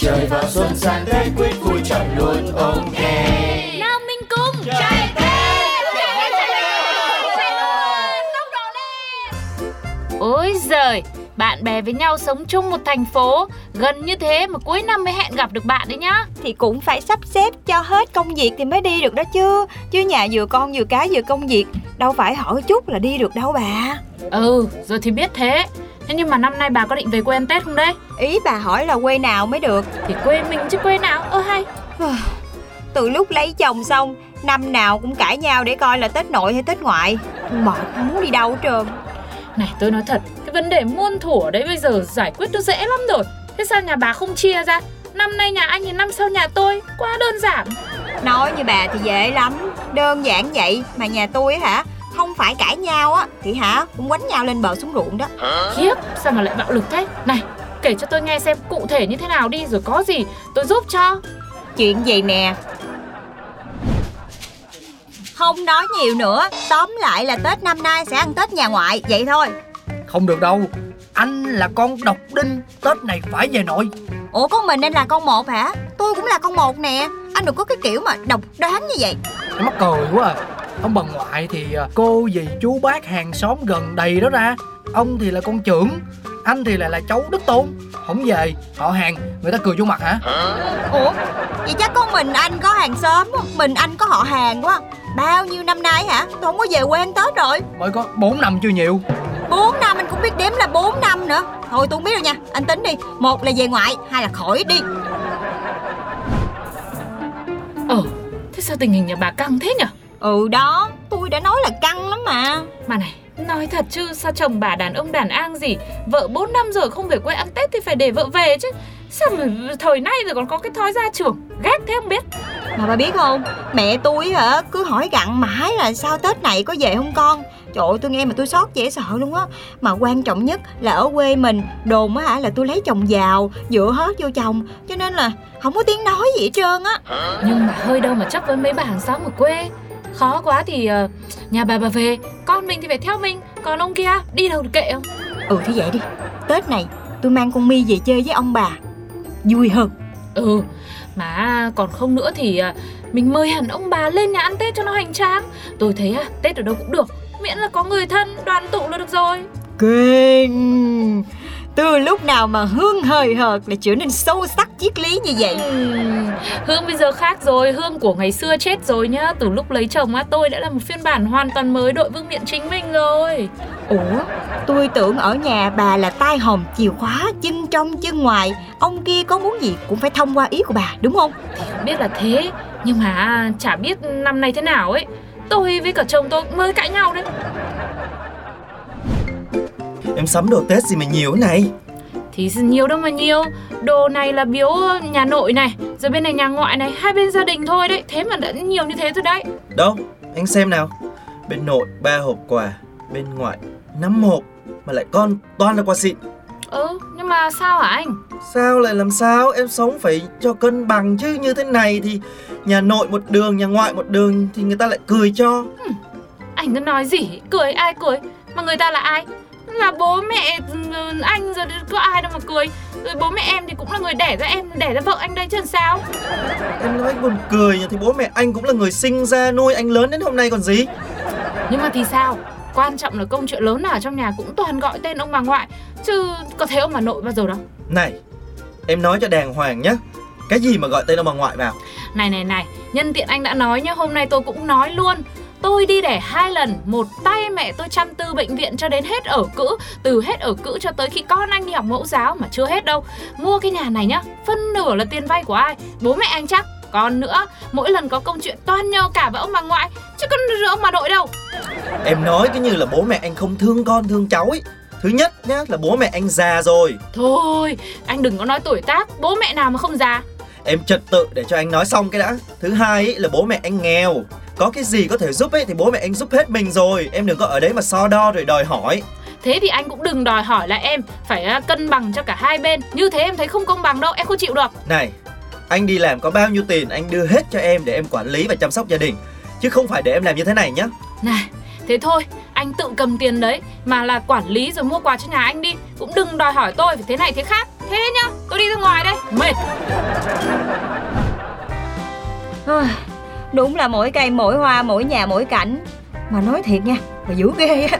Trời vào xuân sang Tết quyết vui chọn luôn ok Nào mình cùng Chạy Ôi giời Bạn bè với nhau sống chung một thành phố Gần như thế mà cuối năm mới hẹn gặp được bạn đấy nhá. Thì cũng phải sắp xếp cho hết công việc thì mới đi được đó chứ. Chứ nhà vừa con vừa cái vừa công việc Đâu phải hỏi chút là đi được đâu bà. Ừ rồi thì biết thế Thế nhưng mà năm nay bà có định về quê ăn Tết không đấy? Ý bà hỏi là quê nào mới được. Thì quê mình chứ quê nào? Ơ hay. Từ lúc lấy chồng xong Năm nào cũng cãi nhau để coi là Tết nội hay Tết ngoại. Mệt không muốn đi đâu hết trơn. Này tôi nói thật Cái vấn đề muôn thuở đấy bây giờ giải quyết nó dễ lắm rồi. Thế sao nhà bà không chia ra? Năm nay nhà anh thì năm sau nhà tôi Quá đơn giản. Nói như bà thì dễ lắm. Đơn giản vậy Mà nhà tôi á hả Không phải cãi nhau á Thì hả cũng quánh nhau lên bờ xuống ruộng đó. Khiếp sao mà lại bạo lực thế? Này kể cho tôi nghe xem cụ thể như thế nào đi Rồi có gì tôi giúp cho. Chuyện gì nè? Không nói nhiều nữa Tóm lại là Tết năm nay sẽ ăn Tết nhà ngoại Vậy thôi. Không được đâu Anh là con độc đinh Tết này phải về nội. Ủa con mình nên là con một hả? Tôi cũng là con một nè Anh đừng có cái kiểu mà độc đoán như vậy. Mắc cười quá à Ông bà ngoại thì à, cô dì chú bác hàng xóm gần đầy đó ra. Ông thì là con trưởng Anh thì lại là cháu đức tôn. Không về họ hàng người ta cười vô mặt hả? Ủa Vậy chắc con mình anh có hàng xóm Mình anh có họ hàng quá. Bao nhiêu năm nay hả? Tôi không có về quê ăn Tết rồi. Mới có 4 năm chưa nhiều. 4 năm anh cũng biết đếm là 4 năm nữa. Thôi tôi không biết rồi nha Anh tính đi. Một là về ngoại Hai là khỏi đi. Ờ thế sao tình hình nhà bà căng thế nhở Ừ đó. Tôi đã nói là căng lắm mà. Mà này Nói thật chứ sao chồng bà đàn ông đàn an gì? Vợ 4 năm rồi không về quê ăn Tết thì phải để vợ về chứ. Sao mà thời nay rồi còn có cái thói ra trường Ghét thế không biết? Mà bà biết không? Mẹ tôi hả Cứ hỏi gặn mãi là sao Tết này có về không con? Trời ơi tôi nghe mà tôi xót dễ sợ luôn á. Mà quan trọng nhất là ở quê mình Đồn á hả là tôi lấy chồng giàu Dựa hết vô chồng. Cho nên là không có tiếng nói gì hết trơn á. Nhưng mà hơi đâu mà chấp với mấy bà hàng xóm ở quê Khó quá thì ờ, nhà bà bà về. Con mình thì phải theo mình. Còn ông kia đi đâu thì kệ không Ừ thế vậy đi. Tết này tôi mang con mi về chơi với ông bà. Vui hơn. Ừ Mà còn không nữa thì ờ, Mình mời hẳn ông bà lên nhà ăn Tết cho nó hoành tráng. Tôi thấy à, Tết ở đâu cũng được. Miễn là có người thân đoàn tụ là được rồi. Kinh Từ lúc nào mà Hương hời hợt Lại trở nên sâu sắc triết lý như vậy? Ừm, Hương bây giờ khác rồi. Hương của ngày xưa chết rồi nhá. Từ lúc lấy chồng á tôi đã là một phiên bản hoàn toàn mới Đội vương miện chính mình rồi. Ủa tôi tưởng ở nhà bà là tai hòm chìa khóa Chân trong chân ngoài. Ông kia có muốn gì cũng phải thông qua ý của bà đúng không? Không biết là thế. Nhưng mà chả biết năm nay thế nào ấy. Tôi với cả chồng tôi mới cãi nhau đấy Em sắm đồ Tết gì mà nhiều thế này? Thì nhiều đâu mà nhiều. Đồ này là biếu nhà nội này Rồi bên này nhà ngoại này Hai bên gia đình thôi đấy. Thế mà đã nhiều như thế rồi đấy. Đâu anh xem nào. Bên nội ba hộp quà Bên ngoại 5 hộp Mà lại con toàn là quà xịn. Ừ nhưng mà sao hả anh? Sao lại làm sao? Em sống phải cho cân bằng chứ. Như thế này thì Nhà nội một đường Nhà ngoại một đường Thì người ta lại cười cho. Anh cứ nói gì? Cười ai cười? Mà người ta là ai Là bố mẹ ừ, anh rồi có ai đâu mà cười. Rồi bố mẹ em thì cũng là người đẻ ra em Đẻ ra vợ anh đây chứ làm sao? Em nói buồn cười nhỉ, Thì bố mẹ anh cũng là người sinh ra nuôi anh lớn đến hôm nay còn gì? Nhưng mà thì sao? Quan trọng là công chuyện lớn nào ở trong nhà cũng toàn gọi tên ông bà ngoại. Chứ có thấy ông bà nội bao giờ đâu. Này Em nói cho đàng hoàng nhá. Cái gì mà gọi tên ông bà ngoại vào? Này này này Nhân tiện anh đã nói nhá Hôm nay tôi cũng nói luôn Tôi đi đẻ hai lần, một tay mẹ tôi chăm tư bệnh viện cho đến hết ở cữ Từ hết ở cữ cho tới khi con anh đi học mẫu giáo mà chưa hết đâu. Mua cái nhà này nhá, phân nửa là tiền vay của ai? Bố mẹ anh chắc. Còn nữa, mỗi lần có công chuyện toan nhờ cả với ông bà ngoại Chứ con ông bà nội đâu. Em nói cứ như là bố mẹ anh không thương con thương cháu ấy Thứ nhất nhá là bố mẹ anh già rồi. Thôi, anh đừng có nói tuổi tác Bố mẹ nào mà không già. Em trật tự để cho anh nói xong cái đã. Thứ hai ấy là bố mẹ anh nghèo Có cái gì có thể giúp ấy thì bố mẹ anh giúp hết mình rồi. Em đừng có ở đấy mà so đo rồi đòi hỏi. Thế thì anh cũng đừng đòi hỏi là em phải à, cân bằng cho cả hai bên. Như thế em thấy không công bằng đâu, em không chịu được. Này, anh đi làm có bao nhiêu tiền anh đưa hết cho em để em quản lý và chăm sóc gia đình. Chứ không phải để em làm như thế này nhá. Này, thế thôi, anh tự cầm tiền đấy Mà là quản lý rồi mua quà cho nhà anh đi. Cũng đừng đòi hỏi tôi phải thế này thế khác. Thế nhá, tôi đi ra ngoài đây, mệt Đúng là mỗi cây mỗi hoa mỗi nhà mỗi cảnh. Mà nói thiệt nha Mà dữ ghê á.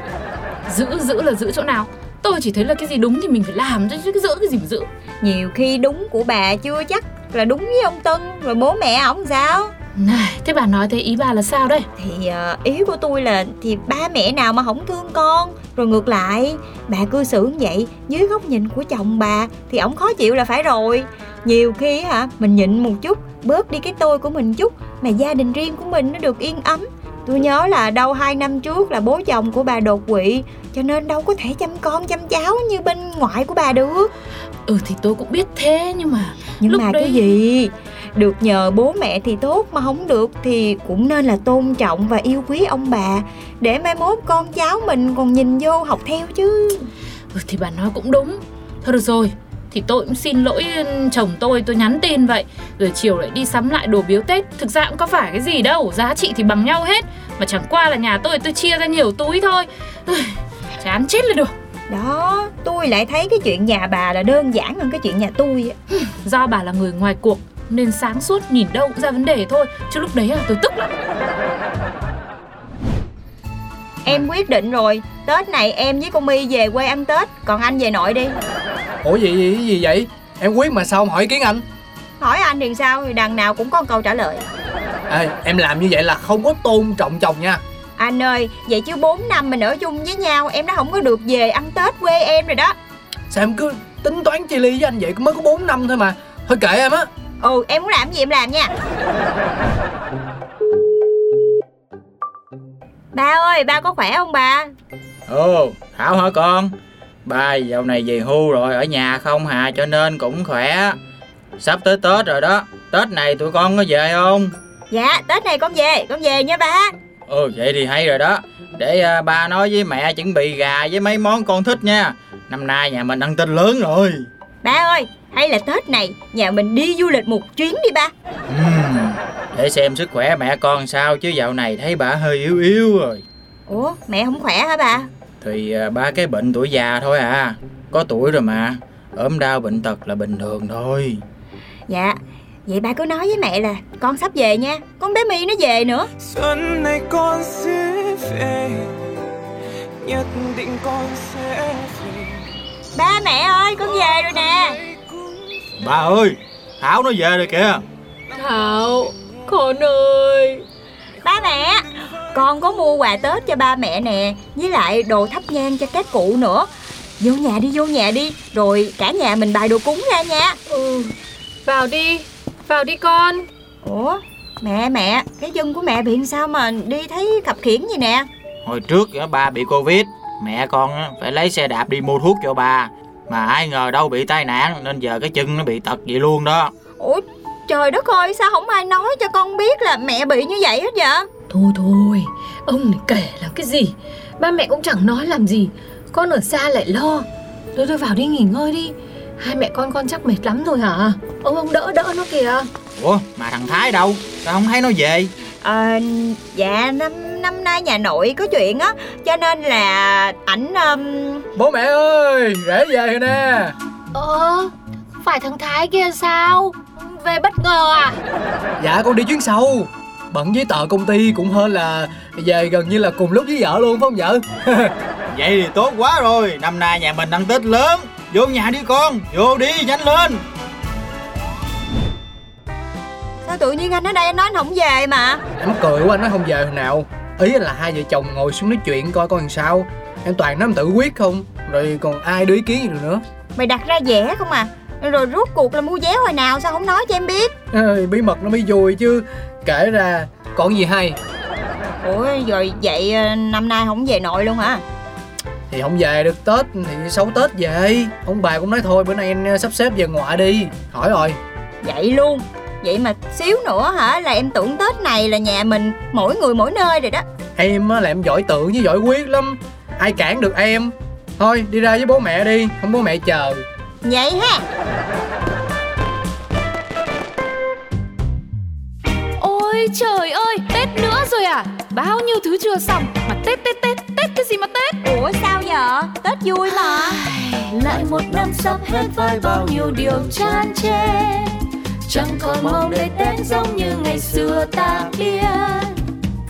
Giữ giữ là giữ chỗ nào? Tôi chỉ thấy là cái gì đúng thì mình phải làm chứ cứ giữ cái gì mà giữ. Nhiều khi đúng của bà chưa chắc là đúng với ông Tân Rồi bố mẹ ổng sao? Này, thế bà nói thế ý bà là sao đây? Thì uh, ý của tôi là thì ba mẹ nào mà không thương con? Rồi ngược lại, bà cư xử như vậy Dưới góc nhìn của chồng bà Thì ổng khó chịu là phải rồi. Nhiều khi hả, mình nhịn một chút Bớt đi cái tôi của mình chút Mà gia đình riêng của mình nó được yên ấm. Tôi nhớ là đâu hai năm trước là bố chồng của bà đột quỵ Cho nên đâu có thể chăm con chăm cháu như bên ngoại của bà được. Ừ thì tôi cũng biết thế nhưng mà Nhưng Lúc mà đấy- cái gì? Được nhờ bố mẹ thì tốt mà không được Thì cũng nên là tôn trọng và yêu quý ông bà Để mai mốt con cháu mình còn nhìn vô học theo chứ. Ừ, thì bà nói cũng đúng. Thôi được rồi thì tôi cũng xin lỗi chồng tôi tôi nhắn tin vậy. Rồi chiều lại đi sắm lại đồ biếu tết. Thực ra cũng có phải cái gì đâu giá trị thì bằng nhau hết. Mà chẳng qua là nhà tôi tôi chia ra nhiều túi thôi. Chán chết lên được. Đó tôi lại thấy cái chuyện nhà bà là đơn giản hơn cái chuyện nhà tôi do bà là người ngoài cuộc nên sáng suốt nhìn đâu cũng ra vấn đề thôi. Chứ lúc đấy à tôi tức lắm. Em quyết định rồi. Tết này em với con My về quê ăn Tết. Còn anh về nội đi Ủa gì gì gì vậy? Em quyết mà sao không hỏi ý kiến anh? Hỏi anh thì sao? Thì đằng nào cũng có câu trả lời. Ê, Em làm như vậy là không có tôn trọng chồng nha. Anh ơi Vậy chứ 4 năm mình ở chung với nhau Em đã không có được về ăn Tết quê em rồi đó. Sao em cứ tính toán chi ly với anh vậy? Mới có 4 năm thôi mà. Thôi kệ em á. Ừ em muốn làm gì em làm nha. Ba ơi ba có khỏe không ba? Ồ, Thảo hả con? Ba dạo này về hưu rồi, ở nhà không hà, cho nên cũng khỏe. Sắp tới Tết rồi đó, Tết này tụi con có về không? Dạ Tết này con về con về nha ba Ừ, vậy thì hay rồi đó. Để à, ba nói với mẹ chuẩn bị gà với mấy món con thích nha. Năm nay nhà mình ăn Tết lớn rồi. Ba ơi hay là Tết này nhà mình đi du lịch một chuyến đi ba Ừm, để xem sức khỏe mẹ con sao chứ dạo này thấy bà hơi yếu yếu rồi. Ủa mẹ không khỏe hả ba Thì à, ba cái bệnh tuổi già thôi à. Có tuổi rồi mà. ốm đau bệnh tật là bình thường thôi. Dạ Vậy ba cứ nói với mẹ là con sắp về nha Con bé My nó về nữa xuân này con sẽ về nhất định con sẽ về Ba mẹ ơi con về rồi nè Ba ơi, Thảo nó về rồi kìa. thảo con ơi Ba mẹ Con có mua quà Tết cho ba mẹ nè Với lại đồ thắp nhang cho các cụ nữa. Vô nhà đi vô nhà đi Rồi cả nhà mình bài đồ cúng ra nha. Ừ vào đi vào đi con. Ủa mẹ mẹ Cái chân của mẹ bị sao mà đi thấy khập khiễng vậy nè? Hồi trước á, ba bị Covid, mẹ con á, phải lấy xe đạp đi mua thuốc cho ba. Mà ai ngờ đâu bị tai nạn nên giờ cái chân nó bị tật vậy luôn đó. Ủa trời đất ơi sao không ai nói cho con biết là mẹ bị như vậy hết vậy Thôi thôi, ông này kể làm cái gì? Ba mẹ cũng chẳng nói làm gì. Con ở xa lại lo. Thôi thôi vào đi nghỉ ngơi đi. Hai mẹ con con chắc mệt lắm rồi hả? Ông ông đỡ đỡ nó kìa. Ủa mà thằng Thái đâu? Sao không thấy nó về? Ờ dạ năm năm nay nhà nội có chuyện á Cho nên là ảnh um, Bố mẹ ơi rể về rồi nè Ờ, phải thằng Thái kia sao? Về bất ngờ à? Dạ con đi chuyến sau Bận giấy tờ công ty cũng hơn là Về gần như là cùng lúc với vợ luôn phải không vợ? Vậy thì tốt quá rồi, năm nay nhà mình ăn Tết lớn. Vô nhà đi con, vô đi, nhanh lên. Sao tự nhiên anh ở đây anh nói anh không về mà? Anh cười quá anh nói không về hồi nào. Ý là hai vợ chồng ngồi xuống nói chuyện coi coi làm sao. Em toàn nói em tự quyết không. Rồi còn ai đưa ý kiến gì được nữa? Mày đặt ra vẻ không à? Rồi rốt cuộc là mua vé hồi nào sao không nói cho em biết? Ê, bí mật nó mới vui chứ kể ra còn gì hay. Ủa rồi vậy ờ, năm nay không về nội luôn hả? Thì không về được tết thì sau tết về. Ông bà cũng nói thôi bữa nay em sắp xếp về ngoại đi. Hỏi rồi. Vậy luôn? Vậy mà xíu nữa hả? Là em tưởng Tết này là nhà mình mỗi người mỗi nơi rồi đó. Em á là em giỏi tưởng với giỏi quyết lắm. Ai cản được em? Thôi đi ra với bố mẹ đi không bố mẹ chờ. Vậy ha Ôi trời ơi, Tết nữa rồi à? Bao nhiêu thứ chưa xong? Mà Tết Tết Tết, Tết cái gì mà Tết? Ủa sao vậy Tết vui mà. Lại một năm sắp hết với bao nhiêu điều chan chê. Chẳng còn mong đến tết giống như ngày xưa ta biết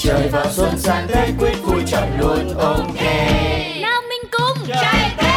trời vào xuân sang tết quyết vui chọn luôn OK. nào mình cùng trai